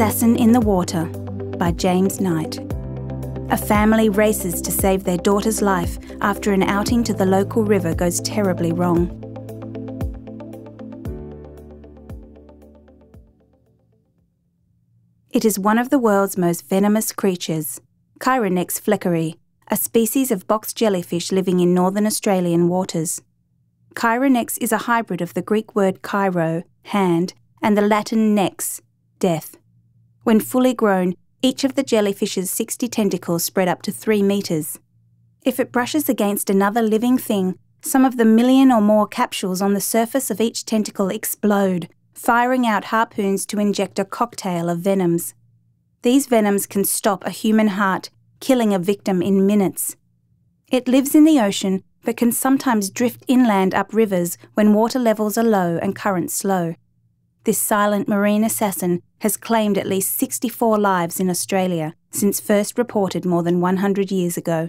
Assassin in the Water by James Knight. A family races to save their daughter's life after an outing to the local river goes terribly wrong. It is one of the world's most venomous creatures, Chironex fleckeri, a species of box jellyfish living in northern Australian waters. Chironex is a hybrid of the Greek word chiro, hand, and the Latin nex, death. When fully grown, each of the jellyfish's 60 tentacles spread up to 3 metres. If it brushes against another living thing, some of the million or more capsules on the surface of each tentacle explode, firing out harpoons to inject a cocktail of venoms. These venoms can stop a human heart, killing a victim in minutes. It lives in the ocean but can sometimes drift inland up rivers when water levels are low and currents slow. This silent marine assassin has claimed at least 64 lives in Australia since first reported more than 100 years ago.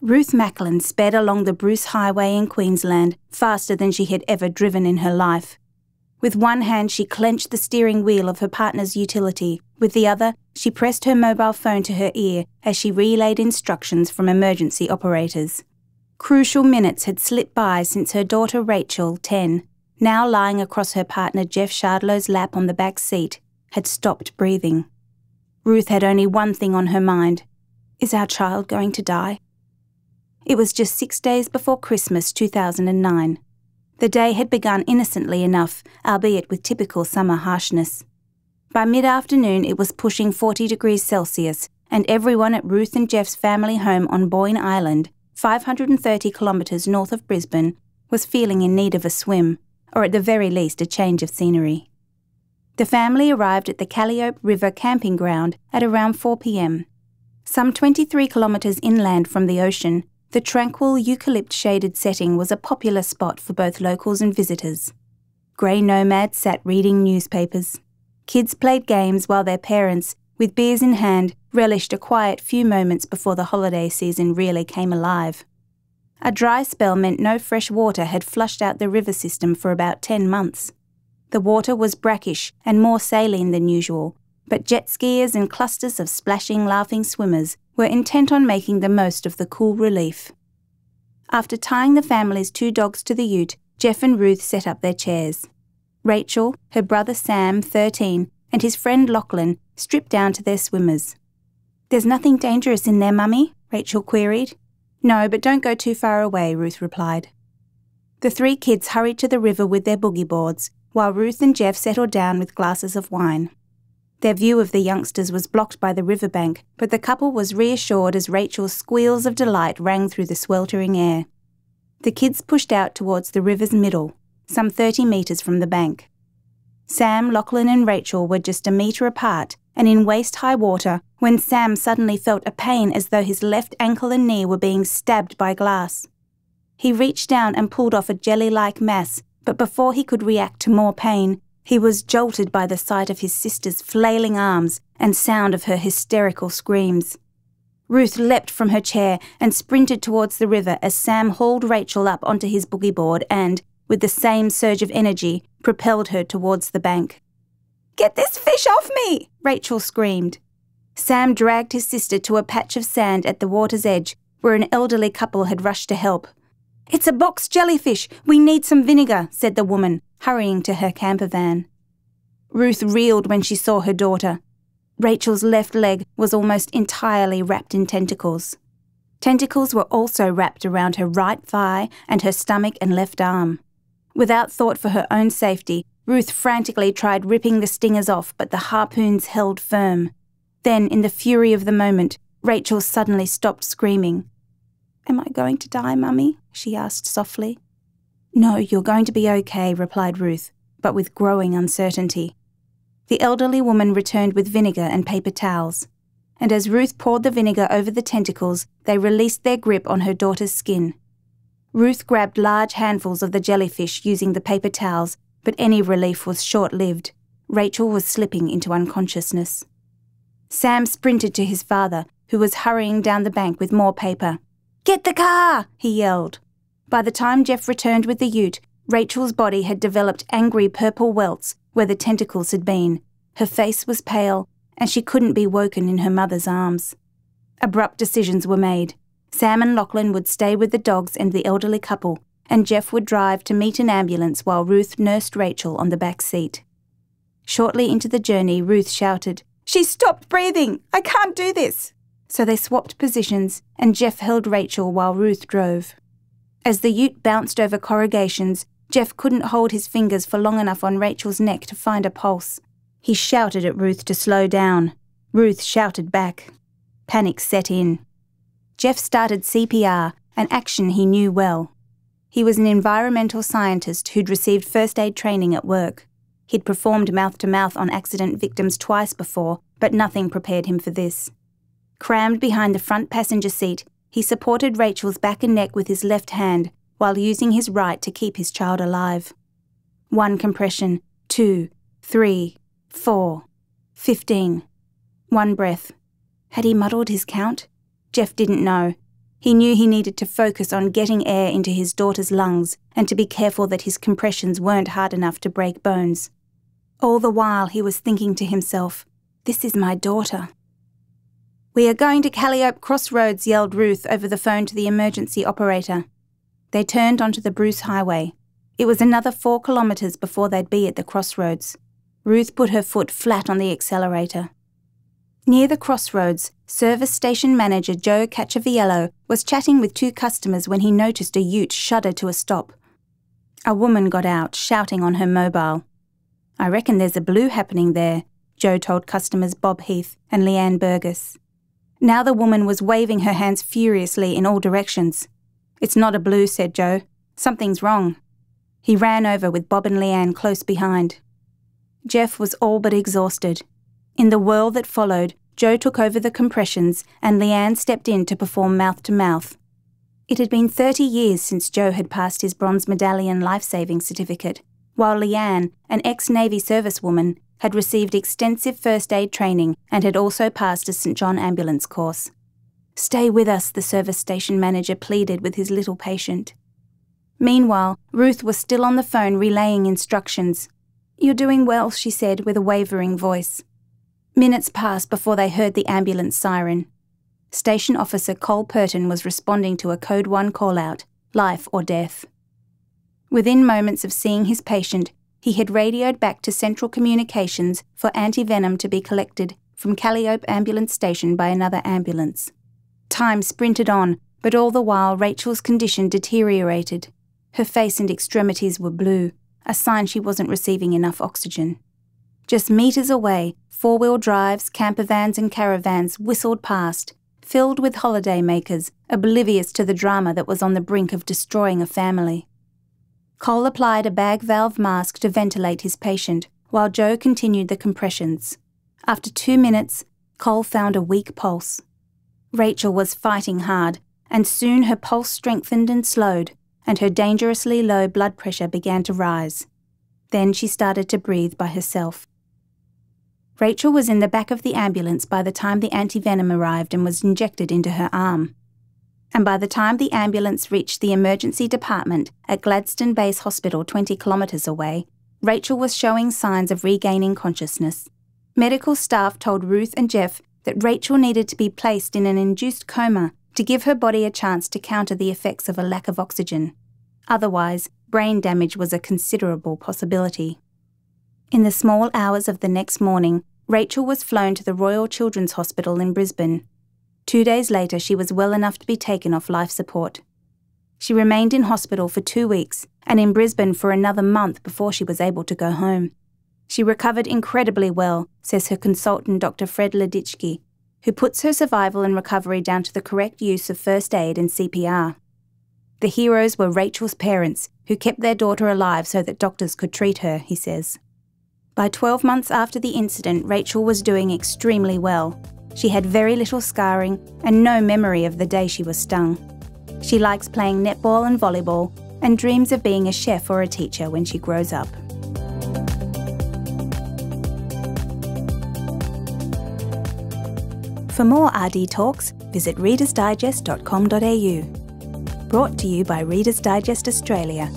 Ruth Macklin sped along the Bruce Highway in Queensland faster than she had ever driven in her life. With one hand, she clenched the steering wheel of her partner's utility. With the other, she pressed her mobile phone to her ear as she relayed instructions from emergency operators. Crucial minutes had slipped by since her daughter Rachel, 10, now lying across her partner Jeff Shardlow's lap on the back seat, had stopped breathing. Ruth had only one thing on her mind Is our child going to die? It was just six days before Christmas 2009. The day had begun innocently enough, albeit with typical summer harshness. By mid afternoon, it was pushing 40 degrees Celsius, and everyone at Ruth and Jeff's family home on Boyne Island, 530 kilometres north of Brisbane, was feeling in need of a swim, or at the very least a change of scenery. The family arrived at the Calliope River camping ground at around 4 pm. Some 23 kilometres inland from the ocean, the tranquil eucalypt shaded setting was a popular spot for both locals and visitors. Grey nomads sat reading newspapers. Kids played games while their parents, with beers in hand, relished a quiet few moments before the holiday season really came alive. A dry spell meant no fresh water had flushed out the river system for about 10 months. The water was brackish and more saline than usual, but jet skiers and clusters of splashing, laughing swimmers were intent on making the most of the cool relief. After tying the family's two dogs to the ute, Jeff and Ruth set up their chairs. Rachel, her brother Sam, 13, and his friend Lachlan stripped down to their swimmers. There's nothing dangerous in there, Mummy? Rachel queried. No, but don't go too far away, Ruth replied. The three kids hurried to the river with their boogie boards, while Ruth and Jeff settled down with glasses of wine. Their view of the youngsters was blocked by the riverbank, but the couple was reassured as Rachel's squeals of delight rang through the sweltering air. The kids pushed out towards the river's middle, some 30 metres from the bank. Sam, Lachlan, and Rachel were just a metre apart and in waist high water when Sam suddenly felt a pain as though his left ankle and knee were being stabbed by glass. He reached down and pulled off a jelly like mass, but before he could react to more pain, he was jolted by the sight of his sister's flailing arms and sound of her hysterical screams. Ruth leapt from her chair and sprinted towards the river as Sam hauled Rachel up onto his boogie board and, with the same surge of energy, propelled her towards the bank. Get this fish off me! Rachel screamed. Sam dragged his sister to a patch of sand at the water's edge where an elderly couple had rushed to help. It's a box jellyfish. We need some vinegar, said the woman, hurrying to her camper van. Ruth reeled when she saw her daughter. Rachel's left leg was almost entirely wrapped in tentacles. Tentacles were also wrapped around her right thigh and her stomach and left arm. Without thought for her own safety, Ruth frantically tried ripping the stingers off, but the harpoons held firm. Then, in the fury of the moment, Rachel suddenly stopped screaming. Am I going to die, Mummy? she asked softly. No, you're going to be okay, replied Ruth, but with growing uncertainty. The elderly woman returned with vinegar and paper towels, and as Ruth poured the vinegar over the tentacles, they released their grip on her daughter's skin. Ruth grabbed large handfuls of the jellyfish using the paper towels, but any relief was short lived. Rachel was slipping into unconsciousness. Sam sprinted to his father, who was hurrying down the bank with more paper. Get the car! he yelled. By the time Jeff returned with the ute, Rachel's body had developed angry purple welts where the tentacles had been, Her face was pale, and she couldn't be woken in her mother's arms. Abrupt decisions were made. Sam and Lachlan would stay with the dogs and the elderly couple, and Jeff would drive to meet an ambulance while Ruth nursed Rachel on the back seat. Shortly into the journey, Ruth shouted, She stopped breathing! I can't do this! So they swapped positions, and Jeff held Rachel while Ruth drove. As the ute bounced over corrugations, Jeff couldn't hold his fingers for long enough on Rachel's neck to find a pulse. He shouted at Ruth to slow down. Ruth shouted back. Panic set in. Jeff started CPR, an action he knew well. He was an environmental scientist who'd received first aid training at work. He'd performed mouth to mouth on accident victims twice before, but nothing prepared him for this. Crammed behind the front passenger seat, he supported Rachel's back and neck with his left hand while using his right to keep his child alive. One compression, two, three, four, fifteen. One breath. Had he muddled his count? Jeff didn't know. He knew he needed to focus on getting air into his daughter's lungs and to be careful that his compressions weren't hard enough to break bones. All the while, he was thinking to himself, This is my daughter. We are going to Calliope Crossroads, yelled Ruth over the phone to the emergency operator. They turned onto the Bruce Highway. It was another four kilometres before they'd be at the crossroads. Ruth put her foot flat on the accelerator. Near the crossroads, service station manager Joe Cacciaviello was chatting with two customers when he noticed a ute shudder to a stop. A woman got out, shouting on her mobile. I reckon there's a blue happening there, Joe told customers Bob Heath and Leanne Burgess. Now the woman was waving her hands furiously in all directions. It's not a blue, said Joe. Something's wrong. He ran over with Bob and Leanne close behind. Jeff was all but exhausted. In the whirl that followed, Joe took over the compressions and Leanne stepped in to perform mouth to mouth. It had been 30 years since Joe had passed his Bronze Medallion life saving certificate, while Leanne, an ex Navy servicewoman, had received extensive first aid training and had also passed a St John ambulance course. Stay with us, the service station manager pleaded with his little patient. Meanwhile, Ruth was still on the phone relaying instructions. You're doing well, she said with a wavering voice. Minutes passed before they heard the ambulance siren. Station officer Cole Purton was responding to a Code 1 call out life or death. Within moments of seeing his patient, he had radioed back to Central Communications for anti-venom to be collected from Calliope Ambulance Station by another ambulance. Time sprinted on, but all the while Rachel's condition deteriorated. Her face and extremities were blue, a sign she wasn't receiving enough oxygen. Just metres away, four wheel drives, camper vans, and caravans whistled past, filled with holidaymakers, oblivious to the drama that was on the brink of destroying a family. Cole applied a bag valve mask to ventilate his patient, while Joe continued the compressions. After two minutes, Cole found a weak pulse. Rachel was fighting hard, and soon her pulse strengthened and slowed, and her dangerously low blood pressure began to rise. Then she started to breathe by herself. Rachel was in the back of the ambulance by the time the antivenom arrived and was injected into her arm. And by the time the ambulance reached the emergency department at Gladstone Base Hospital 20 kilometres away, Rachel was showing signs of regaining consciousness. Medical staff told Ruth and Jeff that Rachel needed to be placed in an induced coma to give her body a chance to counter the effects of a lack of oxygen. Otherwise, brain damage was a considerable possibility. In the small hours of the next morning, Rachel was flown to the Royal Children's Hospital in Brisbane. Two days later, she was well enough to be taken off life support. She remained in hospital for two weeks and in Brisbane for another month before she was able to go home. She recovered incredibly well, says her consultant Dr. Fred Leditschke, who puts her survival and recovery down to the correct use of first aid and CPR. The heroes were Rachel's parents, who kept their daughter alive so that doctors could treat her, he says. By 12 months after the incident, Rachel was doing extremely well. She had very little scarring and no memory of the day she was stung. She likes playing netball and volleyball and dreams of being a chef or a teacher when she grows up. For more RD talks, visit readersdigest.com.au. Brought to you by Reader's Digest Australia